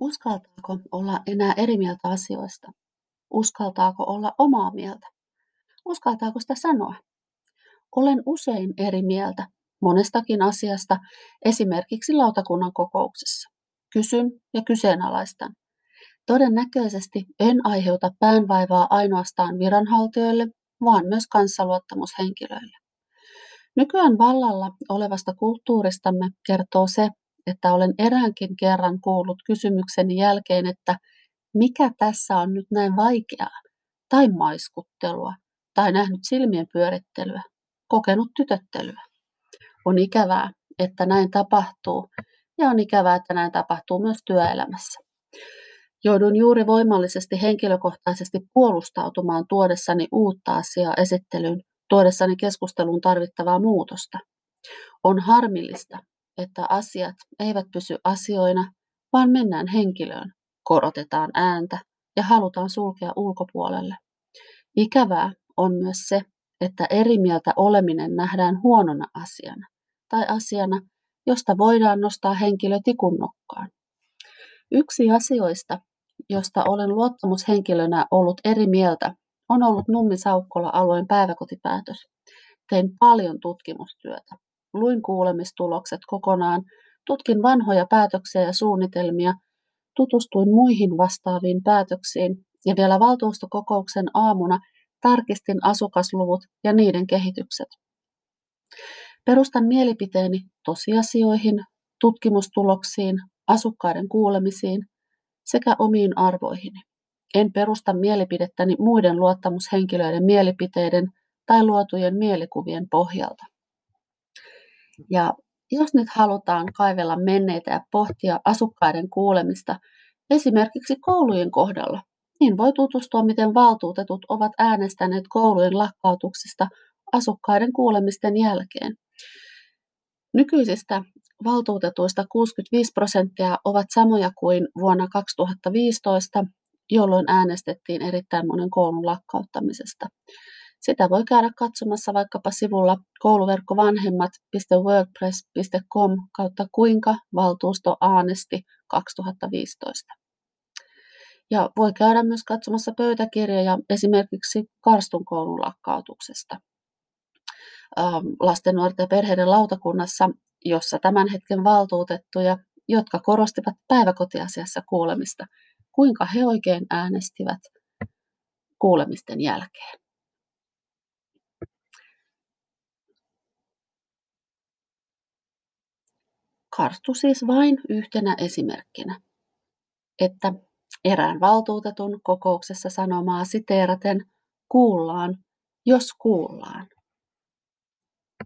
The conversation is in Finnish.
Uskaltaako olla enää eri mieltä asioista? Uskaltaako olla omaa mieltä? Uskaltaako sitä sanoa? Olen usein eri mieltä monestakin asiasta, esimerkiksi lautakunnan kokouksessa. Kysyn ja kyseenalaistan. Todennäköisesti en aiheuta päänvaivaa ainoastaan viranhaltijoille, vaan myös kanssaluottamushenkilöille. Nykyään vallalla olevasta kulttuuristamme kertoo se, että olen eräänkin kerran kuullut kysymykseni jälkeen, että mikä tässä on nyt näin vaikeaa, tai maiskuttelua, tai nähnyt silmien pyörittelyä, kokenut tytöttelyä. On ikävää, että näin tapahtuu, ja on ikävää, että näin tapahtuu myös työelämässä. Joudun juuri voimallisesti henkilökohtaisesti puolustautumaan tuodessani uutta asiaa esittelyyn, tuodessani keskusteluun tarvittavaa muutosta. On harmillista, että asiat eivät pysy asioina, vaan mennään henkilöön, korotetaan ääntä ja halutaan sulkea ulkopuolelle. Ikävää on myös se, että eri mieltä oleminen nähdään huonona asiana tai asiana, josta voidaan nostaa henkilö tikun nokkaan. Yksi asioista, josta olen luottamushenkilönä ollut eri mieltä, on ollut Nummi-Saukkola alueen päiväkotipäätös. Tein paljon tutkimustyötä. Luin kuulemistulokset kokonaan, tutkin vanhoja päätöksiä ja suunnitelmia, tutustuin muihin vastaaviin päätöksiin ja vielä valtuustokokouksen aamuna tarkistin asukasluvut ja niiden kehitykset. Perustan mielipiteeni tosiasioihin, tutkimustuloksiin, asukkaiden kuulemisiin sekä omiin arvoihini. En perusta mielipidettäni muiden luottamushenkilöiden mielipiteiden tai luotujen mielikuvien pohjalta. Ja jos nyt halutaan kaivella menneitä ja pohtia asukkaiden kuulemista esimerkiksi koulujen kohdalla, niin voi tutustua, miten valtuutetut ovat äänestäneet koulujen lakkautuksista asukkaiden kuulemisten jälkeen. Nykyisistä valtuutetuista 65 prosenttia ovat samoja kuin vuonna 2015, jolloin äänestettiin erittäin monen koulun lakkauttamisesta. Sitä voi käydä katsomassa vaikkapa sivulla kouluverkkovanhemmat.wordpress.com kautta kuinka valtuusto äänesti 2015. Ja voi käydä myös katsomassa pöytäkirjoja esimerkiksi Karstun koulun lakkautuksesta. Lasten, nuorten ja perheiden lautakunnassa, jossa tämän hetken valtuutettuja, jotka korostivat päiväkotiasiassa kuulemista, kuinka he oikein äänestivät kuulemisten jälkeen. Karstu siis vain yhtenä esimerkkinä, että erään valtuutetun kokouksessa sanomaa siteeraten kuullaan, jos kuullaan.